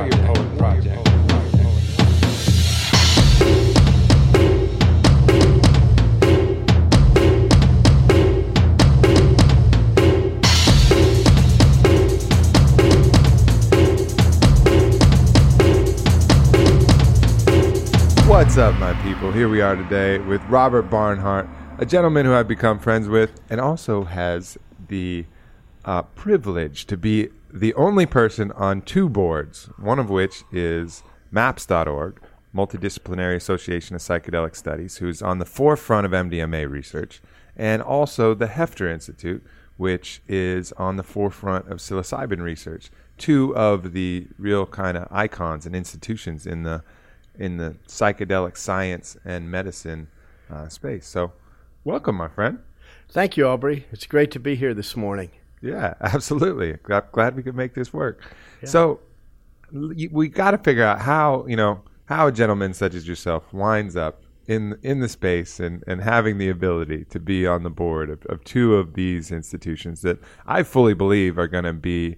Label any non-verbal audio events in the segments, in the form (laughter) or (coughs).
Warrior Poet Project. What's up, my people? Here we are today with Robert Barnhart, a gentleman who I've become friends with and also has the uh, privilege to be the only person on two boards, one of which is MAPS.org, Multidisciplinary Association of Psychedelic Studies, who's on the forefront of MDMA research, and also the Heffter Institute, which is on the forefront of psilocybin research. Two of the real kind of icons and institutions in the in the psychedelic science and medicine uh, space. So, welcome, my friend. Thank you, Aubrey. It's great to be here this morning. Yeah, (laughs) absolutely. I'm glad we could make this work. So, l- y- we got to figure out how you know how a gentleman such as yourself winds up in in the space and and having the ability to be on the board of, of two of these institutions that I fully believe are going to be,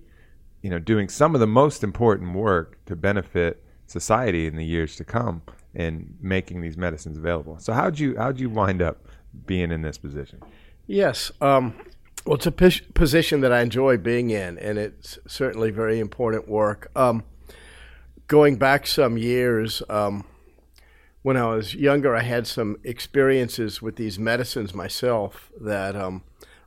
you know, doing some of the most important work to benefit society in the years to come and making these medicines available. So, how'd you how'd you wind up being in this position? Yes. Um, well, it's a position that I enjoy being in, and it's certainly very important work. Um, going back some years, um, when I was younger, I had some experiences with these medicines myself that um,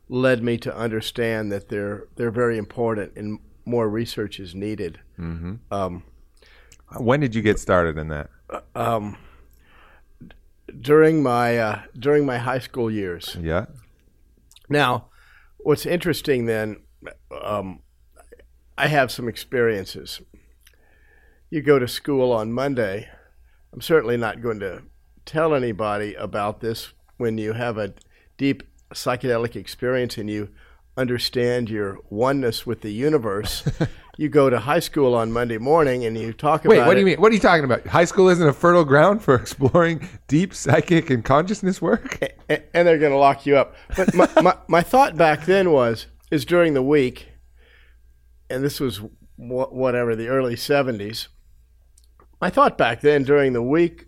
led me to understand that they're they're very important and more research is needed. Um, When did you get started in that? um, during my uh, during my high school years. Yeah. Now, what's interesting then, um, I have some experiences. You go to school on Monday. I'm certainly not going to tell anybody about this when you have a deep psychedelic experience and you understand your oneness with the universe. (laughs) you go to high school on Monday morning and you talk Wait, about what do you it. mean? What are you talking about? High school isn't a fertile ground for (laughs) exploring deep psychic and consciousness work? a- and they're going to lock you up. But my, my, (laughs) my thought back then was, is during the week, and this was whatever, the early 70s, my thought back then during the week,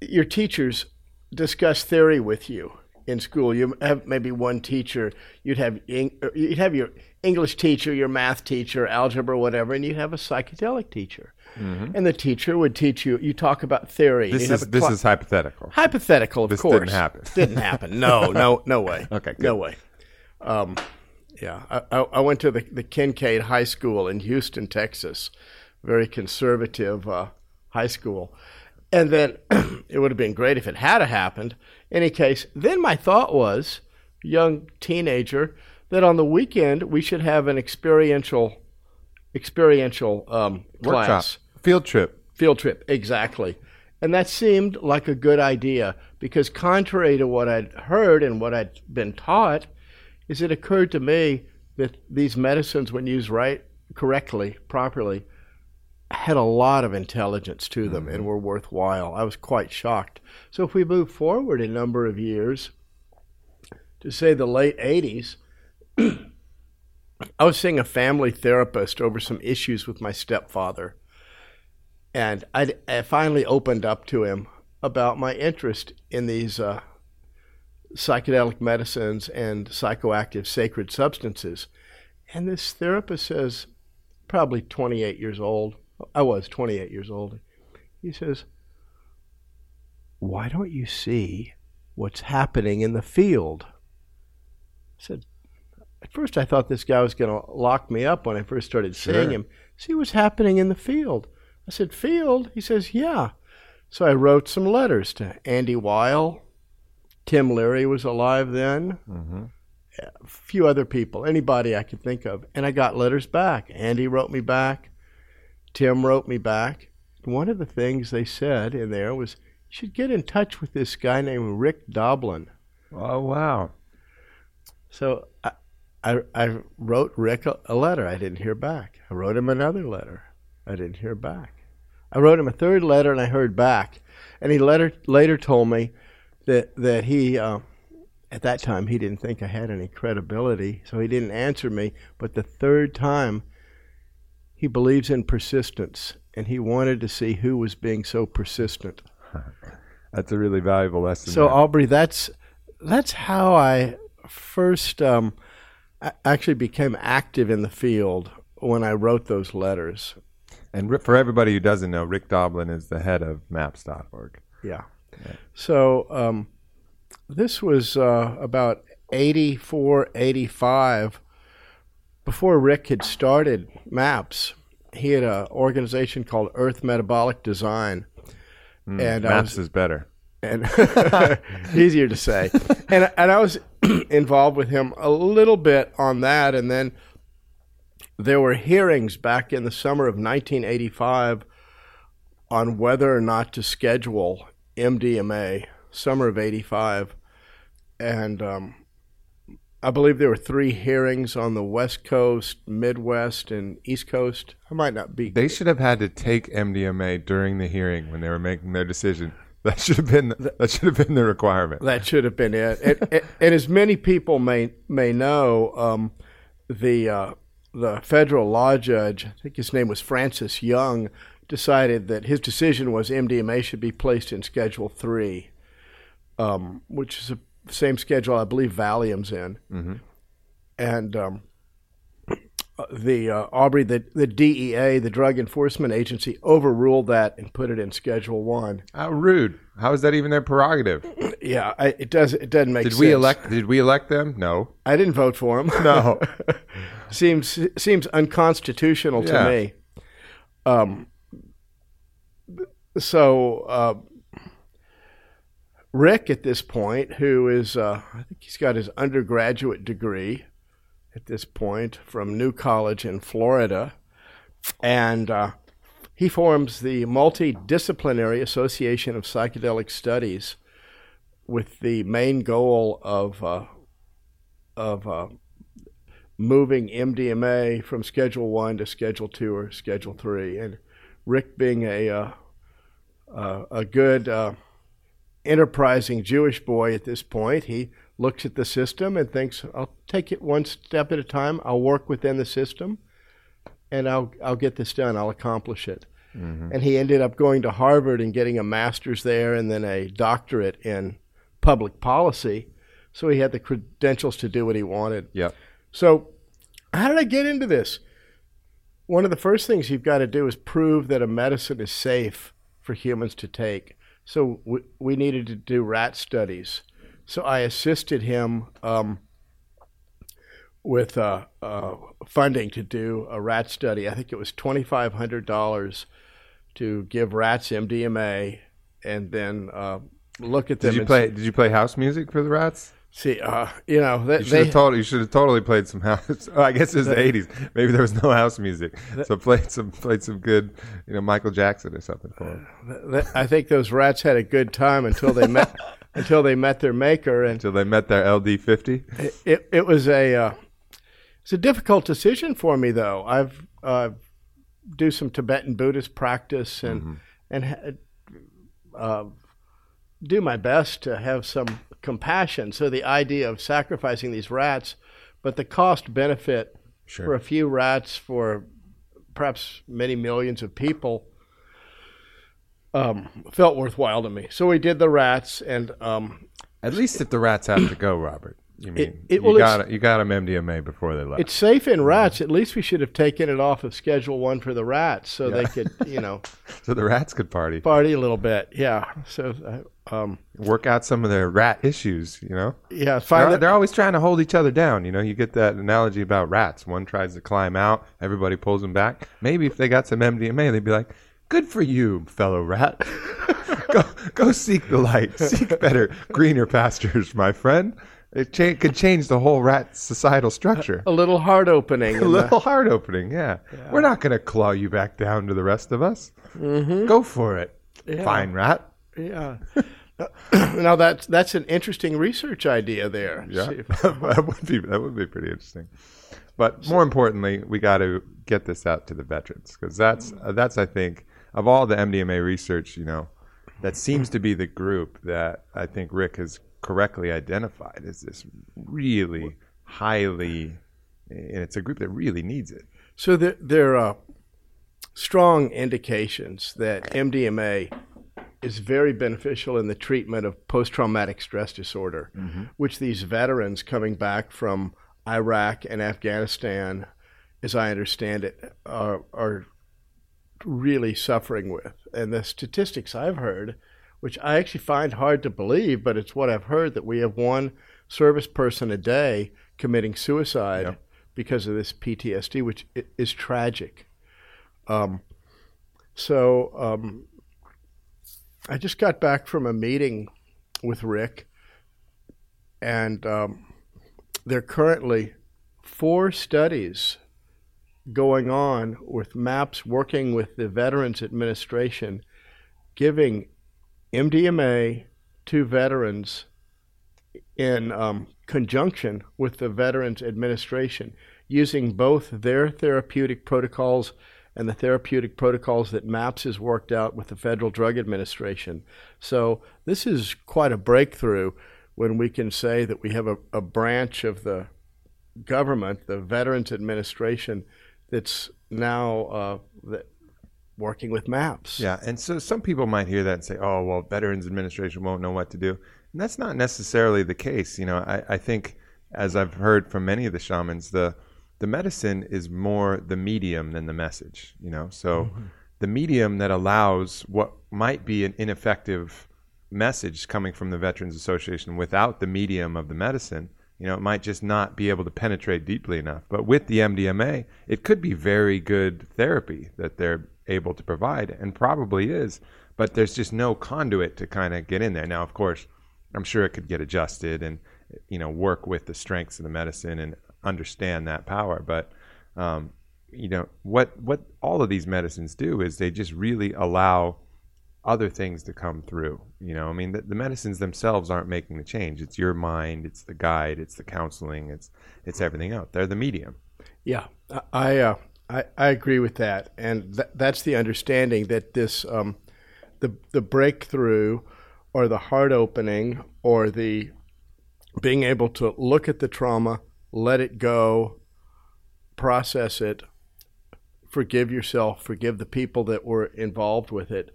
your teachers discuss theory with you in school. You have maybe one teacher, you'd have, you'd have your English teacher, your math teacher, algebra, whatever, and you'd have a psychedelic teacher. And the teacher would teach you, you talk about theory. This is this is hypothetical. hypothetical, of This course. didn't happen. (laughs) Didn't happen. No, no, no way. (laughs) Okay, good. no way. Um, yeah, I, I, I went to the, the Kinkaid High School in Houston, Texas, very conservative uh, high school, and then (clears throat) it would have been great if it had happened. In Any case, then my thought was, young teenager, that on the weekend we should have an experiential, experiential um, Workshop. class. Field trip. Field trip, exactly. And that seemed like a good idea because, contrary to what I'd heard and what I'd been taught, is it occurred to me that these medicines, when used right, correctly, properly, had a lot of intelligence to them and were worthwhile. I was quite shocked. So, if we move forward a number of years to say the late 80s, I was seeing a family therapist over some issues with my stepfather and I, I finally opened up to him about my interest in these uh, psychedelic medicines and psychoactive sacred substances. And this therapist says, probably 28 years old. I was 28 years old. He says, Why don't you see what's happening in the field? I said, At first I thought this guy was going to lock me up when I first started seeing Sure. him. See what's happening in the field. I said, Field? He says, Yeah. So I wrote some letters to Andy Weil. Tim Leary was alive then Mm-hmm. a few other people, anybody I could think of, and I got letters back. Andy wrote me back. Tim wrote me back. One of the things they said in there was, "You should get in touch with this guy named Rick Doblin." Oh wow. So I, I, I wrote Rick a, a letter. I didn't hear back. I wrote him another letter. I didn't hear back. I wrote him a third letter, and I heard back. And he later later told me that that he. Uh, at that time, he didn't think I had any credibility, so he didn't answer me. But the third time, he believes in persistence, and he wanted to see who was being so persistent. (laughs) That's a really valuable lesson. So there. Aubrey, that's that's how I first um, actually became active in the field when I wrote those letters. and for everybody who doesn't know, Rick Doblin is the head of Maps.org. Yeah. So um, this was uh, about 84, 85. Before Rick had started MAPS, he had an organization called Earth Metabolic Design. and Maps was, is better. and (laughs) easier to say. And and I was involved with him a little bit on that, and then there were hearings back in the summer of 1985 on whether or not to schedule MDMA. Summer of '85, and um, I believe there were three hearings on the West Coast, Midwest, and East Coast. I might not be. They should have had to take MDMA during the hearing when they were making their decision. That should have been that should have been the requirement. That should have been it. And, and, and as many people may may know, um, the uh, the federal law judge, I think his name was Francis Young, decided that his decision was MDMA should be placed in Schedule Three, um, which is the same schedule I believe Valium's in. Mm-hmm. And um, the uh, Aubrey, the the DEA, the Drug Enforcement Agency, overruled that and put it in Schedule One. How rude! How is that even their prerogative? Yeah, I, it does. It doesn't make Did sense. we elect? Did we elect them? No. I didn't vote for him. No. (laughs) seems seems unconstitutional to me. Um. So uh, Rick, at this point, who is uh, I think he's got his undergraduate degree at this point from New College in Florida, and uh, he forms the Multidisciplinary Association of Psychedelic Studies with the main goal of uh, of uh, moving MDMA from Schedule One to Schedule Two or Schedule Three, and Rick being a uh, uh, a good uh, enterprising Jewish boy at this point, he looks at the system and thinks, "I'll take it one step at a time. I'll work within the system, and I'll I'll get this done. I'll accomplish it." Mm-hmm. And he ended up going to Harvard and getting a master's there, and then a doctorate in public policy. So he had the credentials to do what he wanted. Yep. So, how did I get into this? One of the first things you've got to do is prove that a medicine is safe for humans to take. So, we, we needed to do rat studies. So, I assisted him um, with uh, uh, funding to do a rat study. I think it was $2,500 to give rats MDMA and then uh, look at them Did you play? Did you play house music for the rats? see, uh, you know, they, You should they, have totally. You should have totally played some house. Oh, (laughs) I guess it was the '80s. Maybe there was no house music, so played some played some good, you know, Michael Jackson or something for them I think those rats had a good time until they met (laughs) until they met their maker, and until they met their LD50. it it was a uh, it's a difficult decision for me though. I've uh, do some Tibetan Buddhist practice and and uh, do my best to have some compassion. So the idea of sacrificing these rats, but the cost benefit Sure. for a few rats for perhaps many millions of people um, felt worthwhile to me. So we did the rats, and um, At least if the rats have to go, Robert. You mean it- you well, it's- got you got them MDMA before they left. it's safe in rats. At least we should have taken it off of Schedule One for the rats, so they could, you know, (laughs) so the rats could party, party a little bit. Yeah. So, uh, um, work out some of their rat issues. You know, yeah, they're, they're always trying to hold each other down. You know, you get that analogy about rats. One tries to climb out, everybody pulls them back. Maybe if they got some MDMA, they'd be like, "Good for you, fellow rat. (laughs) go go seek the light, (laughs) seek better, greener pastures, my friend." It cha- could change the whole rat societal structure. A little heart opening. A in the- little heart opening, yeah. We're not going to claw you back down to the rest of us. Go for it, fine rat. Yeah. (clears throat) now that's that's an interesting research idea there. Yeah, (laughs) that would be that would be pretty interesting. But more importantly, we got to get this out to the veterans because that's uh, that's I think of all the MDMA research, you know, that seems to be the group that I think Rick has correctly identified as this really highly, and it's a group that really needs it. So there, there are strong indications that MDMA is very beneficial in the treatment of post-traumatic stress disorder, mm-hmm. which these veterans coming back from Iraq and Afghanistan, as I understand it, are, are really suffering with. And the statistics I've heard, which I actually find hard to believe, but it's what I've heard that we have one service person a day committing suicide because of this PTSD, which is tragic. Um, so um, I just got back from a meeting with Rick, and um, there are currently four studies going on with MAPS working with the Veterans Administration, giving MDMA to veterans in um, conjunction with the Veterans Administration, using both their therapeutic protocols and the therapeutic protocols that MAPS has worked out with the Federal Drug Administration. So this is quite a breakthrough when we can say that we have a, a branch of the government, the Veterans Administration, that's now uh, that working with MAPS. Yeah, and so some people might hear that and say, "Oh, well, Veterans Administration won't know what to do," and that's not necessarily the case. You know, I, I think, as I've heard from many of the shamans, the the medicine is more the medium than the message. You know, so the medium that allows what might be an ineffective message coming from the Veterans Association without the medium of the medicine. You know, it might just not be able to penetrate deeply enough. But with the MDMA, it could be very good therapy that they're able to provide, and probably is. But there's just no conduit to kind of get in there. Now, of course, I'm sure it could get adjusted and you know work with the strengths of the medicine and understand that power. But um, you know what what all of these medicines do is they just really allow other things to come through. You know, I mean, the, the medicines themselves aren't making the change. It's your mind, it's the guide, it's the counseling, it's it's everything else. They're the medium. Yeah, I uh, I I agree with that, and th- that's the understanding that this um, the the breakthrough, or the heart opening, or the being able to look at the trauma, let it go, process it, forgive yourself, forgive the people that were involved with it.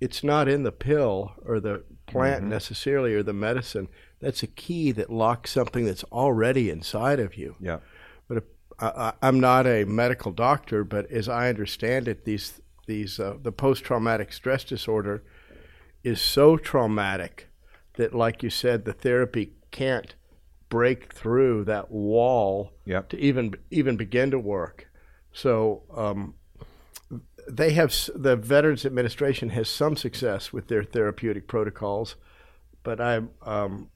It's not in the pill or the plant necessarily or the medicine. That's a key that locks something that's already inside of you Yeah. but if, I, I- I'm not a medical doctor, but as I understand it, these these uh, the post traumatic stress disorder is so traumatic that, like you said, the therapy can't break through that wall Yep. to even even begin to work. So um, they have the Veterans Administration has some success with their therapeutic protocols, but I'm um,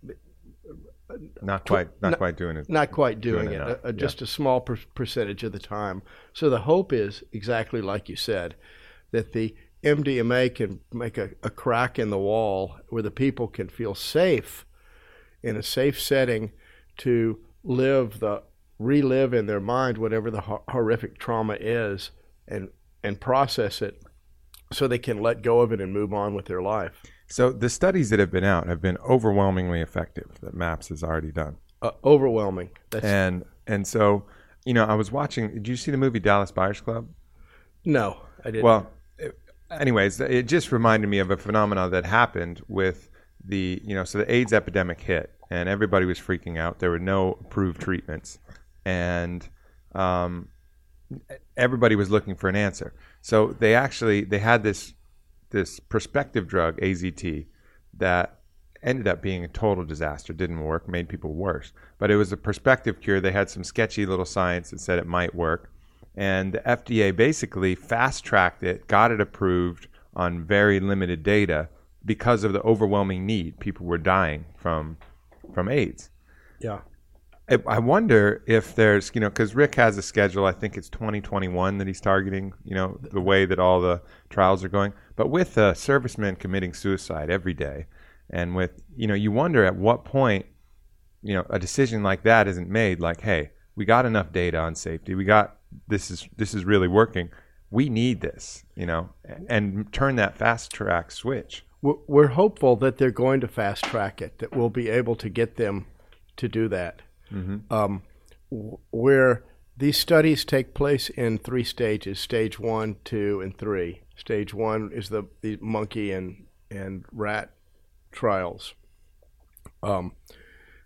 Not quite, not quite doing it. not quite doing, Doing it, it, uh, uh, just a small per- percentage of the time. So the hope is exactly like you said, that the MDMA can make a, a crack in the wall where the people can feel safe in a safe setting to live the relive in their mind whatever the ho- horrific trauma is and and process it so they can let go of it and move on with their life. So the studies that have been out have been overwhelmingly effective that MAPS has already done. Uh, overwhelming. That's And and so, you know, I was watching did you see the movie Dallas Buyers Club? no, I didn't. Well, it- anyways, it just reminded me of a phenomenon that happened with the, you know, so the AIDS epidemic hit and everybody was freaking out. There were no approved treatments, and um, everybody was looking for an answer. So they actually they had this this prospective drug AZT that ended up being a total disaster. Didn't work, made people worse. But it was a prospective cure. They had some sketchy little science that said it might work, and the FDA basically fast tracked it, got it approved on very limited data because of the overwhelming need. People were dying from from AIDS. Yeah. I, wonder if there's, you know, because Rick has a schedule. I think it's 2021 that he's targeting. You know, the way that all the trials are going. But with a serviceman committing suicide every day, and with, you know, you wonder at what point, you know, a decision like that isn't made. Like, hey, we got enough data on safety. We got this is this is really working. We need this, you know, and turn that fast track switch. We're hopeful that they're going to fast track it, that we'll be able to get them to do that. Um, w- where these studies take place in three stages stage one, two, and three. Stage one is the, the monkey and, and rat trials. Um,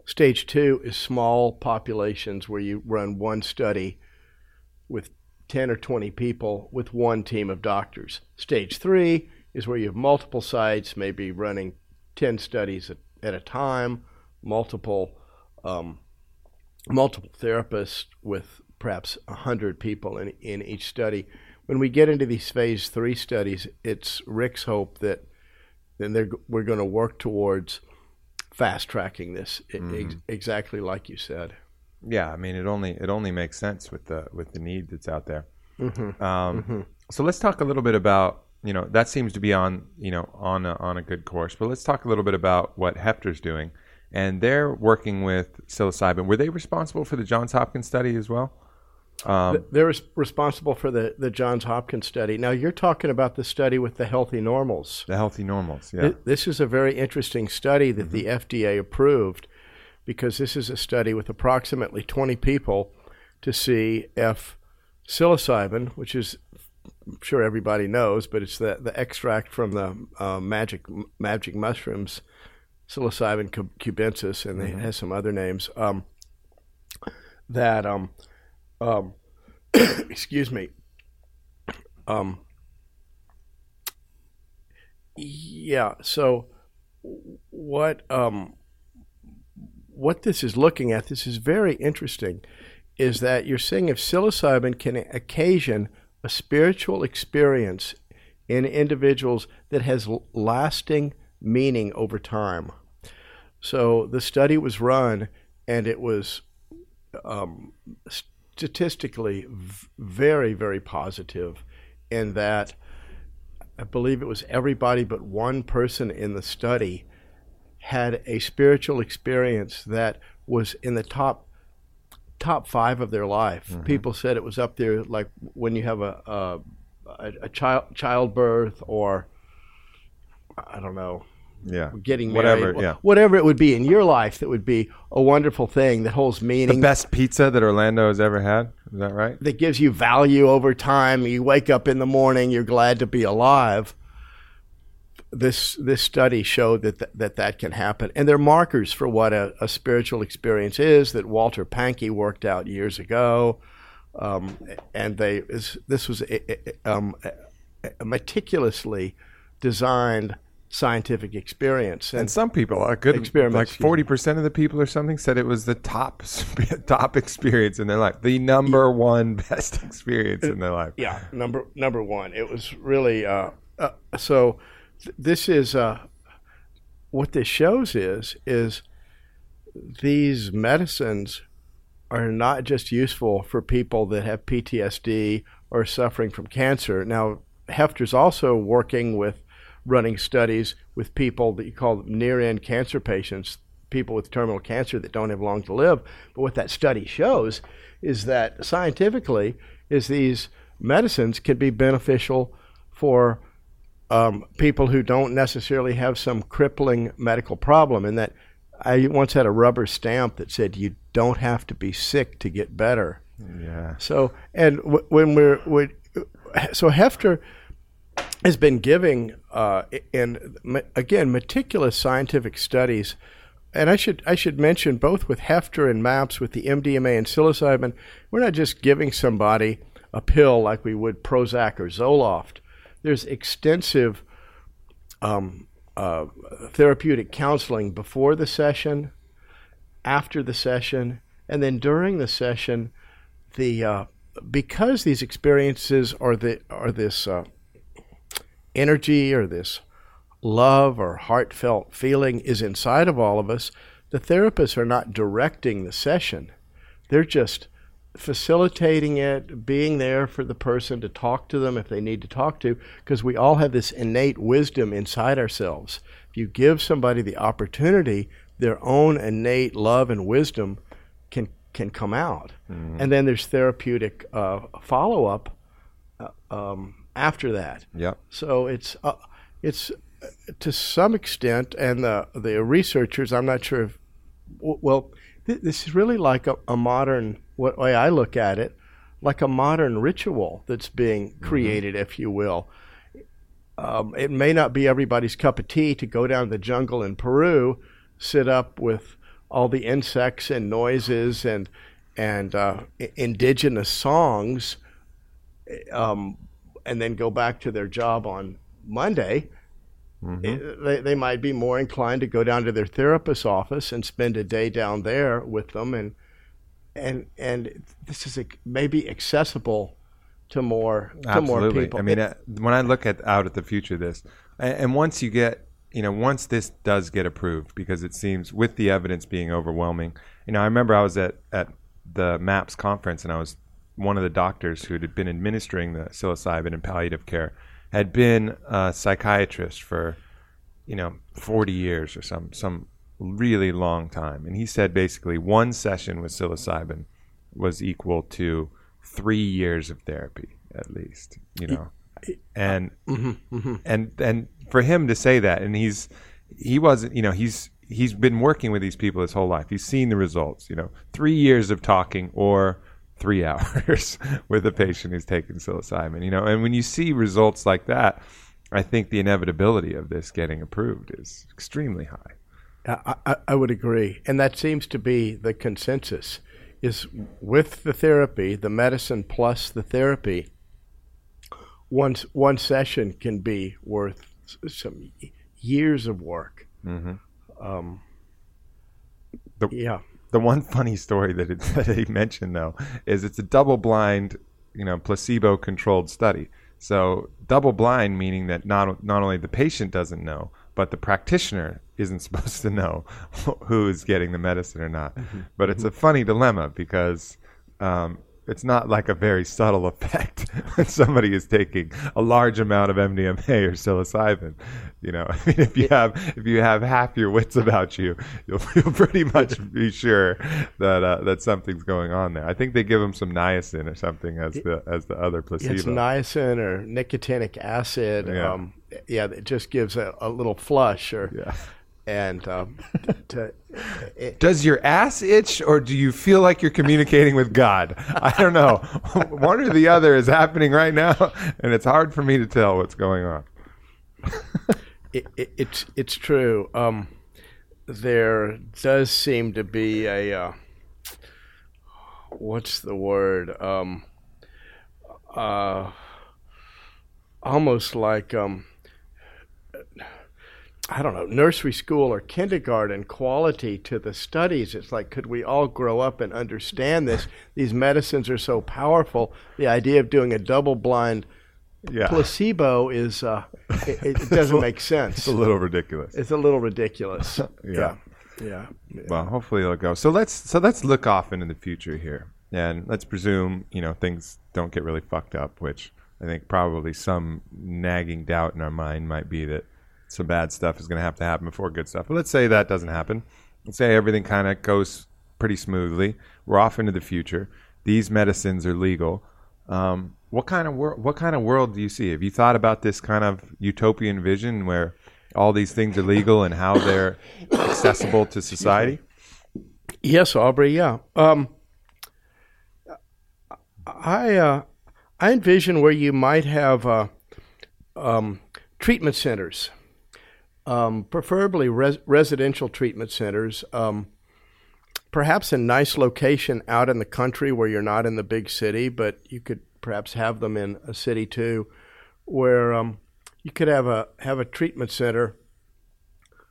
stage two is small populations where you run one study with 10 or 20 people with one team of doctors. Stage three is where you have multiple sites, maybe running 10 studies at, at a time, multiple um, multiple therapists with perhaps 100 people in, in each study. When we get into these phase three studies, it's Rick's hope that then we're going to work towards fast tracking this, e- ex- mm-hmm. exactly like you said. Yeah, I mean it only it only makes sense with the with the need that's out there. Mm-hmm. Um, mm-hmm. So let's talk a little bit about you know that seems to be on you know on a, on a good course, but let's talk a little bit about what Heffter's doing, and they're working with psilocybin. Were they responsible for the Johns Hopkins study as well? Um, They're responsible for the, the Johns Hopkins study. Now, you're talking about the study with the healthy normals. the healthy normals, yeah. Th- This is a very interesting study that the FDA approved because this is a study with approximately 20 people to see if psilocybin, which is I'm sure everybody knows, but it's the, the extract from the uh, magic magic mushrooms, psilocybin cubensis, and it has some other names. Um, that um, um, (coughs) excuse me. Um, yeah. So what um, what this is looking at, this is very interesting, is that you're seeing if psilocybin can occasion a spiritual experience in individuals that has lasting meaning over time. So the study was run, and it was um, statistically v- very, very positive in that I believe it was everybody but one person in the study had a spiritual experience that was in the top top five of their life. People said it was up there, like when you have a a, a, a child childbirth or I don't know yeah. getting married, Whatever, yeah. whatever it would be in your life that would be a wonderful thing that holds meaning. The best pizza that Orlando has ever had. Is that right? that gives you value over time. You wake up in the morning, you're glad to be alive. This this study showed that th- that that can happen, and they're markers for what a, a spiritual experience is that Walter Pahnke worked out years ago, um, and they is, this was a, a- um, a- a meticulously designed scientific experience, And some people, a good like forty percent of the people or something, said it was the top (laughs) top experience in their life, the number one best (laughs) experience in their life. Yeah, number number one. It was really uh, uh, so. Th- this is uh, what this shows is is these medicines are not just useful for people that have PTSD or suffering from cancer. Now, Heffter's also working with running studies with people that you call near-end cancer patients, people with terminal cancer that don't have long to live. But what that study shows is that scientifically, is these medicines can be beneficial for um, people who don't necessarily have some crippling medical problem. And that I once had a rubber stamp that said you don't have to be sick to get better. Yeah. So, and w- when we're, we so Heffter, has been giving, uh, and again, meticulous scientific studies. And I should I should mention both with Heffter and MAPS, with the MDMA and psilocybin, we're not just giving somebody a pill like we would Prozac or Zoloft. There's extensive um, uh, therapeutic counseling before the session, after the session, and then during the session. The uh, because these experiences are the are this uh, energy or this love or heartfelt feeling is inside of all of us, the therapists are not directing the session. They're just facilitating it, being there for the person to talk to them if they need to talk to, because we all have this innate wisdom inside ourselves. If you give somebody the opportunity, their own innate love and wisdom can can come out, and then there's therapeutic uh, follow up uh, um, after that. Yep. So it's uh, it's uh, to some extent, and the the researchers, I'm not sure if well, th- this is really like a, a modern what way I look at it, like a modern ritual that's being created, if you will. Um, it may not be everybody's cup of tea to go down to the jungle in Peru, sit up with all the insects and noises and and uh, indigenous songs, um, and then go back to their job on Monday. It- they, they might be more inclined to go down to their therapist's office and spend a day down there with them and and and this is ac- maybe accessible to more to more people. I mean, It- uh, when I look at out at the future of this, and, and once you get, you know, once this does get approved, because it seems with the evidence being overwhelming, you know, I remember I was at at the MAPS conference, and I was one of the doctors who had been administering the psilocybin in palliative care, had been a psychiatrist for, you know, forty years or some some really long time, and he said basically one session with psilocybin was equal to three years of therapy at least you know. And mm-hmm, mm-hmm. and and for him to say that and he's he wasn't you know he's he's been working with these people his whole life. He's seen the results you know. Three years of talking or three (laughs) hours with a patient who's taking psilocybin you know and when you see results like that i think the inevitability of this getting approved is extremely high I, I, I would agree, and that seems to be the consensus. Is with the therapy, the medicine plus the therapy. One one session can be worth some years of work. Um, The- yeah, The one funny story that, it, (laughs) that he mentioned, though, is it's a double-blind, you know, placebo-controlled study. So double blind meaning that not not only the patient doesn't know, but the practitioner isn't (laughs) supposed to know who is getting the medicine or not. But it's a funny dilemma because um, it's not like a very subtle effect (laughs) when somebody is taking a large amount of MDMA or psilocybin. You know, (laughs) I mean, if you have if you have half your wits about you, you'll, (laughs) you'll pretty much be sure that uh, that something's going on there. I think they give them some niacin or something as the as the other placebo. it's niacin or nicotinic acid. Yeah. Um, yeah, it just gives a, a little flush, or Yeah. And um, to, (laughs) it, Does your ass itch, or do you feel like you're communicating with God? I don't know. (laughs) One or the other is happening right now, (laughs) and it's hard for me to tell what's going on. it, it, it's it's true. Um, there does seem to be a uh, what's the word? Um, uh, almost like um, I don't know, nursery school or kindergarten quality to the studies. It's like, could we all grow up and understand this? These medicines are so powerful. The idea of doing a double blind Yeah, placebo is uh, it, it (laughs) doesn't make sense. it's a little ridiculous. It's a little ridiculous. (laughs) Yeah. yeah, yeah. Well, hopefully it'll go. So let's so let's look off into the future here, and let's presume you know things don't get really fucked up, which I think probably some nagging doubt in our mind might be that some bad stuff is going to have to happen before good stuff. But let's say that doesn't happen. Let's say everything kind of goes pretty smoothly. We're off into the future. These medicines are legal. Um, what kind of world? What kind of world do you see? Have you thought about this kind of utopian vision where all these things are legal and how they're accessible to society? Yes, Aubrey. Yeah. Um, I uh, I envision where you might have uh, um, treatment centers, um, preferably res- residential treatment centers. Um, perhaps a nice location out in the country where you're not in the big city, but you could perhaps have them in a city too, where um, you could have a have a treatment center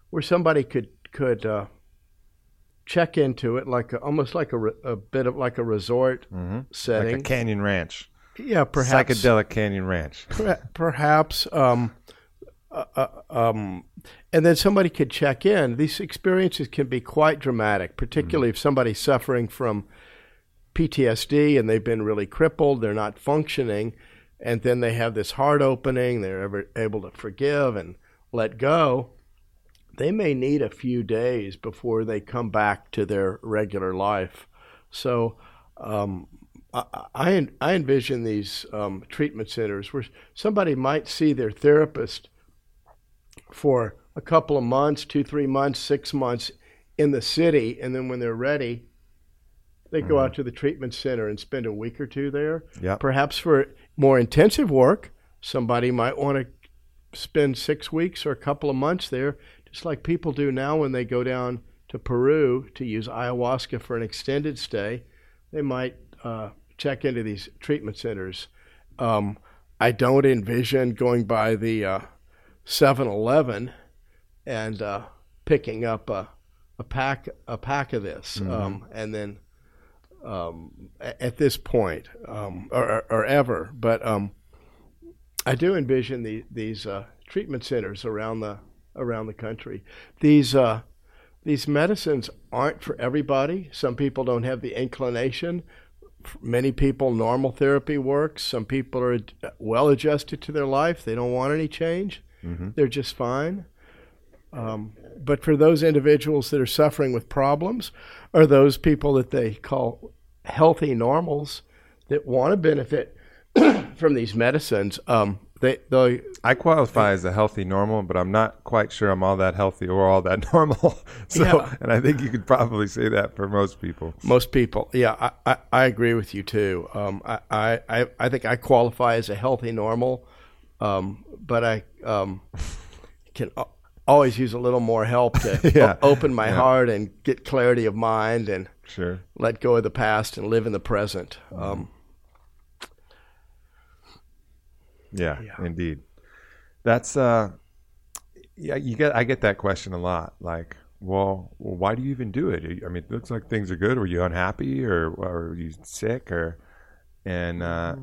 where somebody could could uh, check into it like a, almost like a, re- a bit of like a resort setting. Like a Canyon Ranch. yeah, perhaps Psychedelic Canyon Ranch. Per- perhaps um, uh, uh, um, and then somebody could check in. These experiences can be quite dramatic particularly if somebody's suffering from ptsd and they've been really crippled they're not functioning and then they have this heart opening they're ever able to forgive and let go they may need a few days before they come back to their regular life. So um, I, I, I envision these um, treatment centers where somebody might see their therapist for a couple of months, two, three months, six months in the city, and then when they're ready, they go out to the treatment center and spend a week or two there. Yep. Perhaps for more intensive work, somebody might want to spend six weeks or a couple of months there, just like people do now when they go down to Peru to use ayahuasca for an extended stay. They might uh, check into these treatment centers. Um, I don't envision going by the uh, 7-Eleven and uh, picking up a, a pack a pack of this, um, and then um, at this point um, or, or, or ever. But um, I do envision the, these uh, treatment centers around the around the country. These uh, these medicines aren't for everybody. Some people don't have the inclination. Many people, normal therapy works. Some people are well adjusted to their life. They don't want any change. They're just fine. Um, but for those individuals that are suffering with problems, or those people that they call healthy normals that want to benefit (clears throat) from these medicines, um, they they I qualify as a healthy normal, but I'm not quite sure I'm all that healthy or all that (laughs) normal. (laughs) so, Yeah. and I think you could probably say that for most people. most people, yeah, I, I, I agree with you too. Um, I, I, I- I think I qualify as a healthy normal, um, but I um, can always use a little more help to (laughs) Yeah. o- open my Yeah. heart and get clarity of mind and Sure. let go of the past and live in the present. Um, Yeah, Yeah. indeed. That's uh yeah, you get I get that question a lot. Like, well, well, why do you even do it? I mean, it looks like things are good. Were you unhappy or, or are you sick or and uh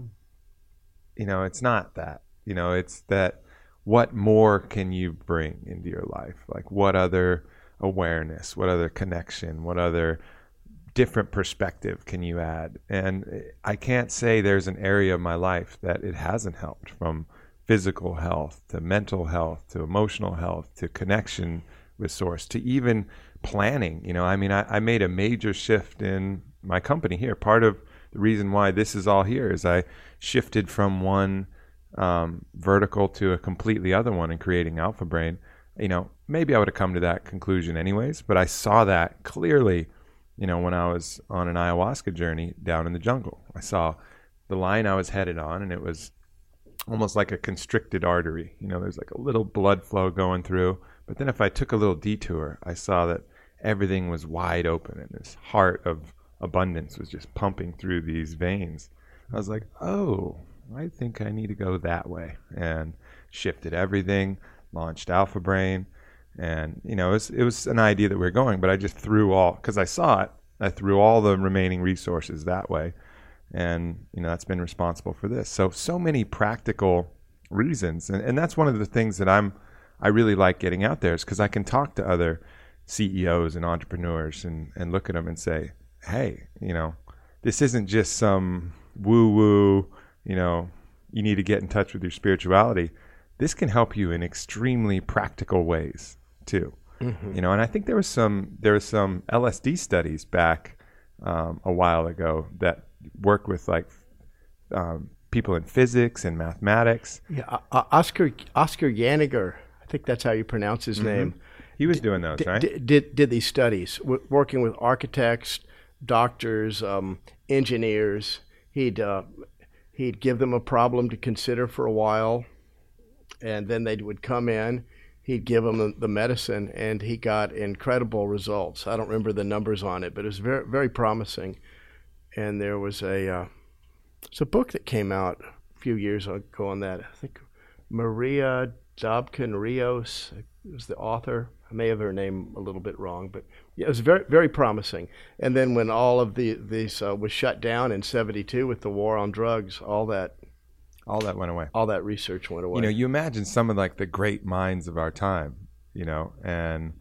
you know, it's not that. You know, it's that what more can you bring into your life? Like what other awareness, what other connection, what other different perspective can you add? And I can't say there's an area of my life that it hasn't helped from physical health to mental health to emotional health to connection with source to even planning. You know, I mean, I, I made a major shift in my company here. Part of the reason why this is all here is I shifted from one um, vertical to a completely other one in creating Alpha Brain. You know, maybe I would have come to that conclusion anyways, but I saw that clearly you know, when I was on an ayahuasca journey down in the jungle. I saw the line I was headed on, and it was almost like a constricted artery. You know, there's like a little blood flow going through. But then if I took a little detour, I saw that everything was wide open, and this heart of abundance was just pumping through these veins. I was like, oh, I think I need to go that way, and shifted everything, launched Alpha Brain and you know it was, it was an idea that we were going but i just threw all because i saw it. I threw all the remaining resources that way and you know that's been responsible for this. So so many practical reasons and, and that's one of the things that i'm i really like getting out there is because i can talk to other ceos and entrepreneurs and, and look at them and say hey you know this isn't just some woo woo you know you need to get in touch with your spirituality this can help you in extremely practical ways too. You know, and I think there was some there was some LSD studies back um, a while ago that worked with like um, people in physics and mathematics. yeah, uh, Oscar Oscar Janiger, I think that's how you pronounce his name. He was doing those, Did, right? did, did did these studies w- working with architects, doctors, um, engineers. He'd uh, he'd give them a problem to consider for a while, and then they would come in. He'd give them the- medicine, and he got incredible results. I don't remember the numbers on it, but it was very very promising. And there was a uh, it's a book that came out a few years ago on that. I think Maria Dobkin Rios was the author. I may have her name a little bit wrong, but yeah, it was very very promising. And then when all of the these uh, was shut down in '72 with the war on drugs, all that All that went away. all that research went away. You know, you imagine some of like the great minds of our time, you know, and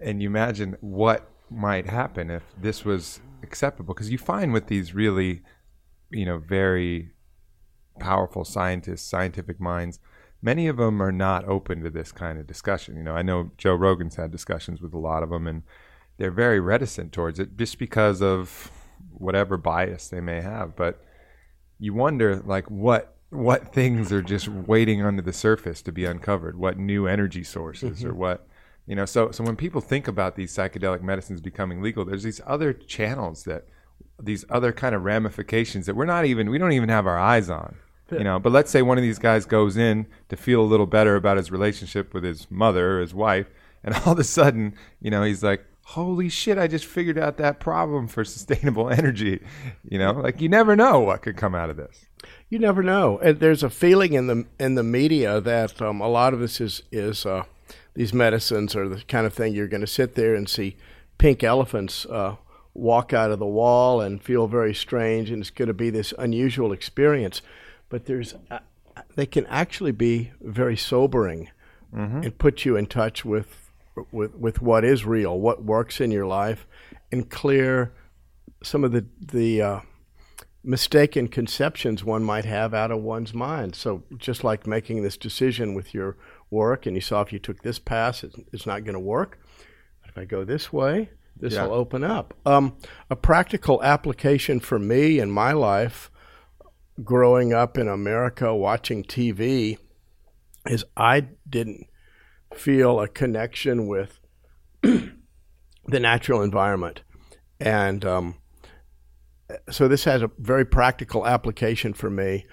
and you imagine what might happen if this was acceptable because you find with these really, you know, very powerful scientists, scientific minds, many of them are not open to this kind of discussion. You know, I know Joe Rogan's had discussions with a lot of them and they're very reticent towards it just because of whatever bias they may have, but you wonder like what what things are just waiting under the surface to be uncovered? What new energy sources or mm-hmm. what you know so so when people think about these psychedelic medicines becoming legal there's these other channels that these other kind of ramifications that we're not even we don't even have our eyes on you know but let's say one of these guys goes in to feel a little better about his relationship with his mother or his wife and (laughs) all of a sudden you know he's like holy shit i just figured out that problem for sustainable (laughs) energy you know like you never know what could come out of this You never know. And there's a feeling in the in the media that um, a lot of this is is uh, these medicines are the kind of thing you're going to sit there and see pink elephants uh, walk out of the wall and feel very strange, and it's going to be this unusual experience. But there's uh, they can actually be very sobering and put you in touch with with with what is real, what works in your life, and clear some of the the uh, mistaken conceptions one might have out of one's mind. So just like making this decision with your work, and you saw if you took this path, it's, it's not going to work. But if I go this way, this Yeah. will open up. Um, a practical application for me in my life, growing up in America, watching TV, is I didn't feel a connection with (clears throat) the natural environment, and um, so this has a very practical application for me.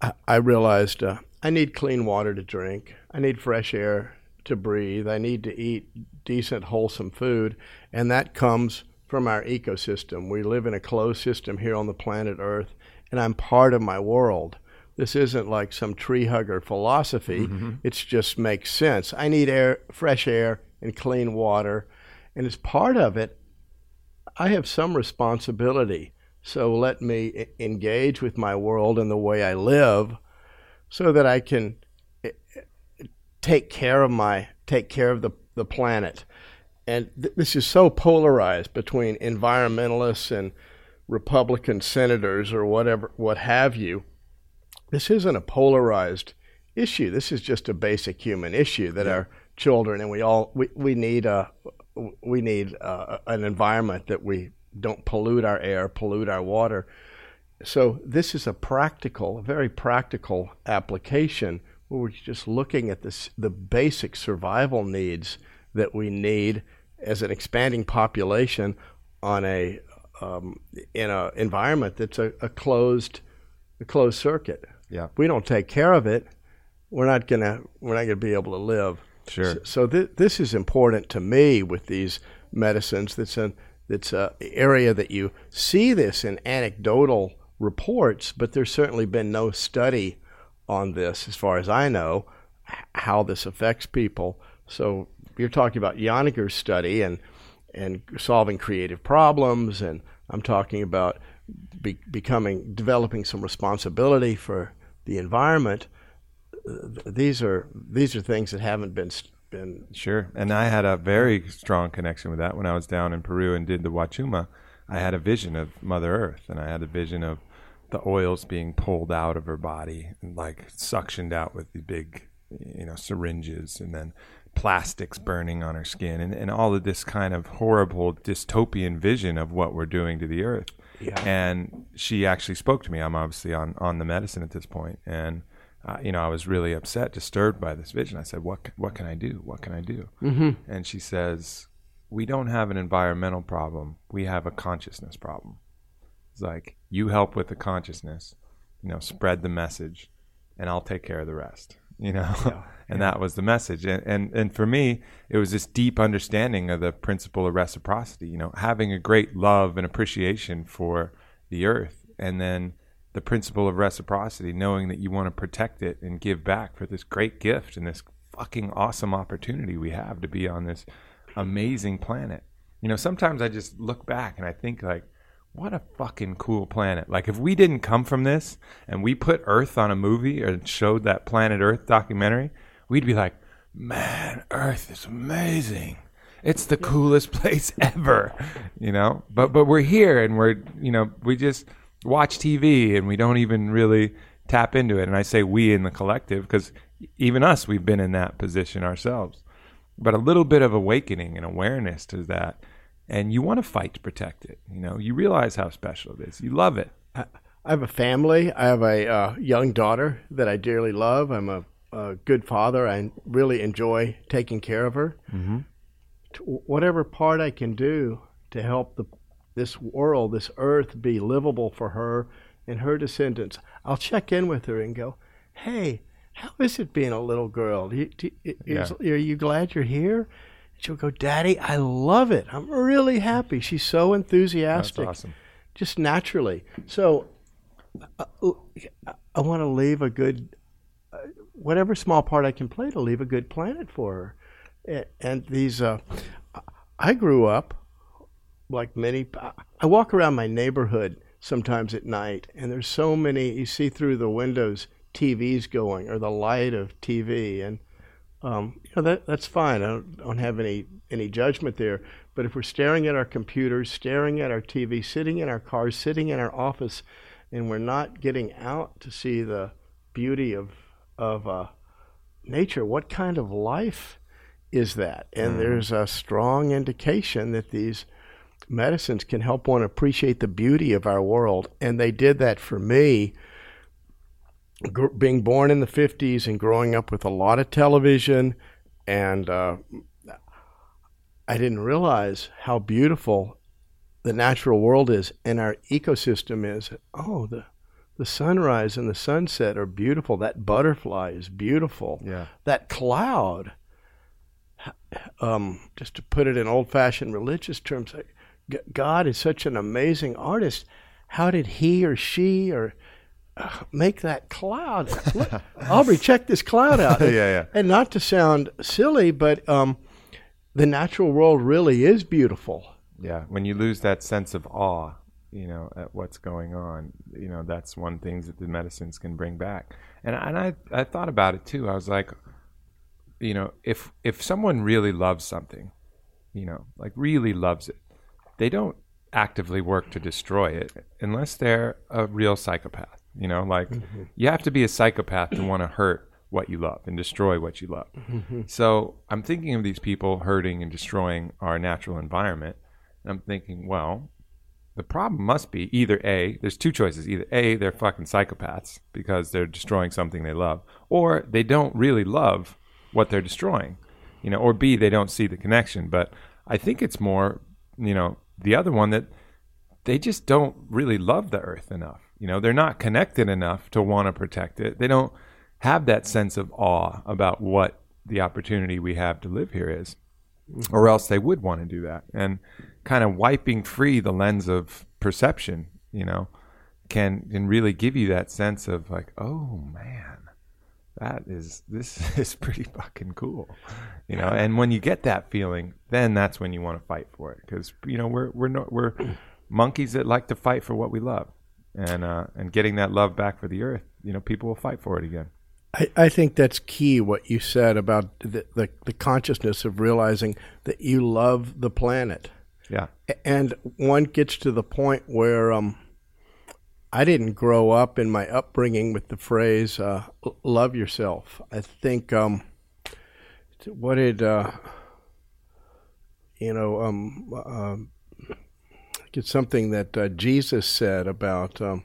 I, I realized uh, I need clean water to drink. I need fresh air to breathe. I need to eat decent, wholesome food, and that comes from our ecosystem. We live in a closed system here on the planet Earth, and I'm part of my world. This isn't like some tree hugger philosophy. Mm-hmm. It just makes sense. I need air, fresh air, and clean water, and as part of it, I have some responsibility. So let me engage with my world and the way I live so that I can take care of my take care of the, the planet. And th- this is so polarized between environmentalists and Republican senators or whatever what have you. This isn't a polarized issue. This is just a basic human issue that our children and we all we, we need a we need uh, an environment that we don't pollute our air, pollute our water. So this is a practical, a very practical application where we're just looking at this, the basic survival needs that we need as an expanding population on a um, in an environment that's a, a closed a closed circuit. Yeah. If we don't take care of it, we're not gonna we're not gonna be able to live. Sure. So, so th- this is important to me with these medicines. That's an that's a area that you see this in anecdotal reports, but there's certainly been no study on this, as far as I know, how this affects people. So you're talking about Janiger's study and and solving creative problems, and I'm talking about be, becoming developing some responsibility for the environment. These are these are things that haven't been been Sure. And I had a very strong connection with that when I was down in Peru and did the Wachuma. I had a vision of Mother Earth and I had a vision of the oils being pulled out of her body and like suctioned out with the big, you know, syringes and then plastics burning on her skin and, and all of this kind of horrible dystopian vision of what we're doing to the earth. Yeah. And she actually spoke to me. I'm obviously on, on the medicine at this point, and uh, you know I was really upset, disturbed by this vision. I said, "What what can I do? What can I do?" Mm-hmm. And she says, "We don't have an environmental problem. We have a consciousness problem. It's like you help with the consciousness, you know, spread the message, and I'll take care of the rest." you know. And that was the message. And, and and for me, it was this deep understanding of the principle of reciprocity. You know, having a great love and appreciation for the earth, and then the principle of reciprocity, knowing that you want to protect it and give back for this great gift and this fucking awesome opportunity we have to be on this amazing planet. You know, sometimes I just look back and I think like, what a fucking cool planet. Like if we didn't come from this and we put Earth on a movie or showed that Planet Earth documentary, we'd be like, man, Earth is amazing. It's the coolest (laughs) place ever, you know. But but we're here and we're you know we just watch TV and we don't even really tap into it. And I say we in the collective because even us, we've been in that position ourselves. But a little bit of awakening and awareness to that, and you want to fight to protect it. You know, you realize how special it is. You love it. I have a family. I have a uh, young daughter that I dearly love. I'm a, a, good father. I really enjoy taking care of her. Mm-hmm. Whatever part I can do to help the this world, this earth, be livable for her and her descendants, I'll check in with her and go, "Hey, how is it being a little girl? Do you, do Yeah. Are you glad you're here?" She'll go, "Daddy, I love it. I'm really happy." She's so That's enthusiastic awesome. just naturally. So uh, I want to leave a good, uh, whatever small part I can play to leave a good planet for her. And these, uh, I grew up like many. I walk around my neighborhood sometimes at night, and there's so many. You see through the windows TVs going or the light of TV, and um, you know that that's fine. I don't, don't have any any judgment there. But if we're staring at our computers, staring at our TV, sitting in our cars, sitting in our office, and we're not getting out to see the beauty of of uh, nature, what kind of life is that? And there's a strong indication that these medicines can help one appreciate the beauty of our world, and they did that for me gr- being born in the 50s and growing up with a lot of television. And uh, i didn't realize how beautiful the natural world is and our ecosystem is. Oh the the sunrise and the sunset are beautiful. That butterfly is beautiful. Yeah. that cloud um, just to put it in old-fashioned religious terms god is such an amazing artist. How did he or she or uh, make that cloud? Look, (laughs) aubrey check this cloud out. (laughs) Yeah, yeah. and not to sound silly but um, the natural world really is beautiful. Yeah, when you lose that sense of awe, you know, at what's going on, you know, that's one thing that the medicines can bring back. And and I I thought about it too. I was like, you know, if if someone really loves something, you know, like really loves it, they don't actively work to destroy it unless they're a real psychopath. You know, like mm-hmm. you have to be a psychopath to want to hurt what you love and destroy what you love. Mm-hmm. So I'm thinking of these people hurting and destroying our natural environment. And I'm thinking, well, the problem must be either A, there's two choices. Either A, they're fucking psychopaths because they're destroying something they love, or they don't really love what they're destroying. You know, or B, they don't see the connection. But I think it's more, you know, the other one that they just don't really love the earth enough. You know, they're not connected enough to want to protect it. They don't have that sense of awe about what the opportunity we have to live here is, or else they would want to do that. And kind of wiping free the lens of perception, you know, can can really give you that sense of like, oh man, that is this (laughs) is pretty fucking cool, you know. And when you get that feeling, then that's when you want to fight for it because you know we're we're no, we're (clears throat) monkeys that like to fight for what we love, and uh, and getting that love back for the earth, you know, people will fight for it again. I, I think that's key what you said about the, the, the consciousness of realizing that you love the planet. Yeah, and one gets to the point where um, I didn't grow up in my upbringing with the phrase uh, "love yourself." I think um, what did uh, you know? Um, um it's something that uh, Jesus said about um,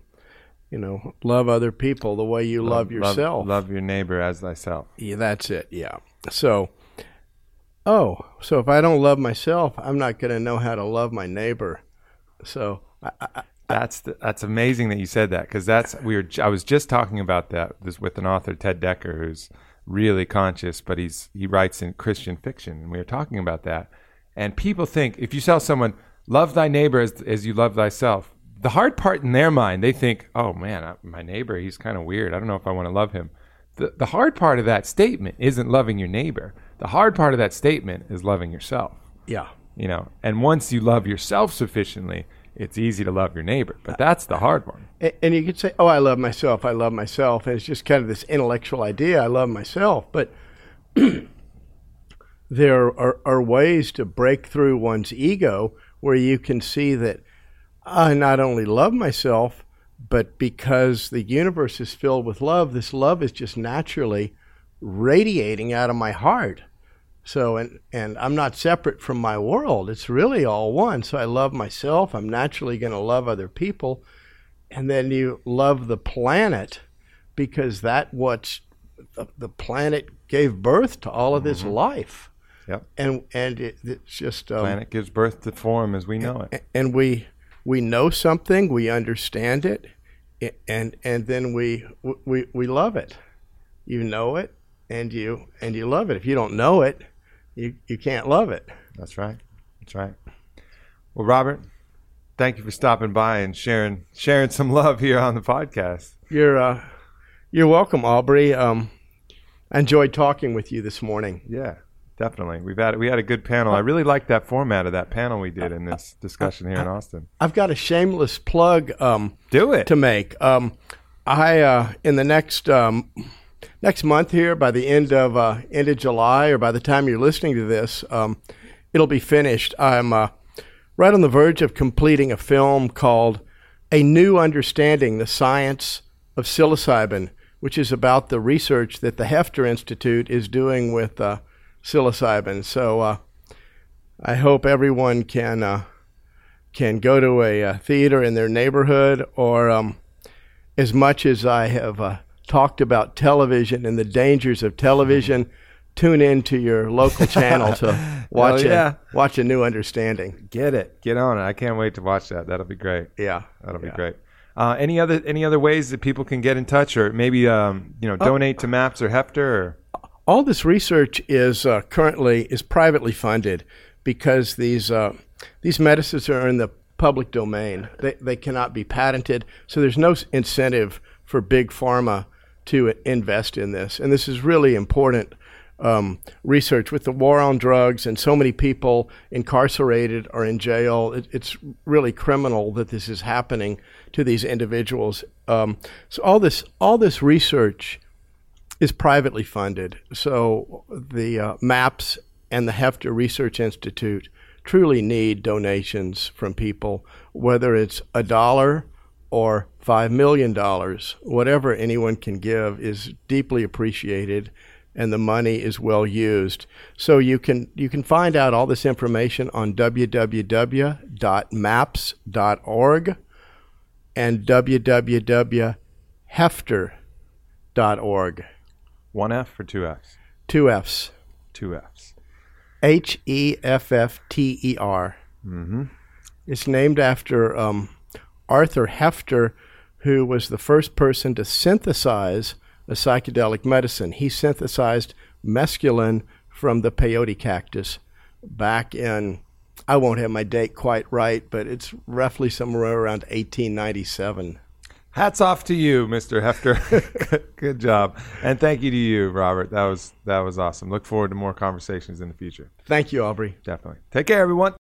you know love other people the way you love, yourself. love your neighbor as thyself. Yeah, that's it. Yeah. So, oh, so if I don't love myself, I'm not going to know how to love my neighbor. So, I, I, That's the, that's amazing that you said that because that's we were. I was just talking about that this with an author Ted Dekker who's really conscious, but he's he writes in Christian fiction, and we were talking about that. And people think if you tell someone love thy neighbor as, as you love thyself, the hard part in their mind, they think, oh man, I- my neighbor, he's kind of weird. I don't know if I want to love him. The, the hard part of that statement isn't loving your neighbor. The hard part of that statement is loving yourself Yeah. you know and once you love yourself sufficiently it's easy to love your neighbor but that's the hard one A- And you could say, "Oh, I love myself. I love myself," and it's just kind of this intellectual idea. I love myself, but (clears throat) there are, are ways to break through one's ego where you can see that I not only love myself, but because the universe is filled with love, this love is just naturally radiating out of my heart. So and and I'm not separate from my world. It's really all one. So I love myself. I'm naturally going to love other people, and then you love the planet because that what's the, the planet gave birth to all of this life. Yep. And and it, it's just um, planet gives birth to form as we know it and we we know something, we understand it, and and then we we we love it. You know it, and you and you love it. If you don't know it, you you can't love it. that's right that's right well robert thank you for stopping by and sharing sharing some love here on the podcast You're uh, you're welcome, Aubrey. Um, I enjoyed talking with you this morning. yeah definitely we've had we had a good panel i really liked that format of that panel we did in this discussion here in austin I've got a shameless plug. Um, do it to make. Um, I uh, in the next um, next month here, by the end of uh, end of July, or by the time you're listening to this, um, it'll be finished. I'm uh, right on the verge of completing a film called "A New Understanding: The Science of Psilocybin," which is about the research that the Heffter Institute is doing with uh, psilocybin. So uh, I hope everyone can. Uh, can go to a, uh theater in their neighborhood, or um, as much as I have uh, talked about television and the dangers of television, tune in to your local (laughs) channel to watch yeah. a watch a new understanding. get it get on it i can't wait to watch that that'll be great Yeah, That'll be great. Uh, any other any other ways that people can get in touch, or maybe um, you know donate to Maps or Heffter? Or, all this research is uh, currently is privately funded because these uh, these medicines are in the public domain. They they cannot be patented, so there's no incentive for big pharma to invest in this. And this is really important um, research with the war on drugs and so many people incarcerated or in jail. It, it's really criminal that this is happening to these individuals. Um, so all this all this research is privately funded. So the uh, MAPS and the Heffter Research Institute truly need donations from people, whether it's a dollar or five million dollars. Whatever anyone can give is deeply appreciated. And the money is well used. So you can you can find out all this information on www.maps.org and www.heffter.org. one F or two Fs? Two F's. Two Fs. H E F F T E R. Mm-hmm. It's named after um, Arthur Heffter, who was the first person to synthesize a psychedelic medicine. He synthesized mescaline from the peyote cactus back in, I won't have my date quite right, but it's roughly somewhere around 1897. Hats off to you, Mr. Heffter. (laughs) good, good job, and thank you to you, Robert. That was that was awesome. Look forward to more conversations in the future. Thank you, Aubrey. Definitely. Take care, everyone.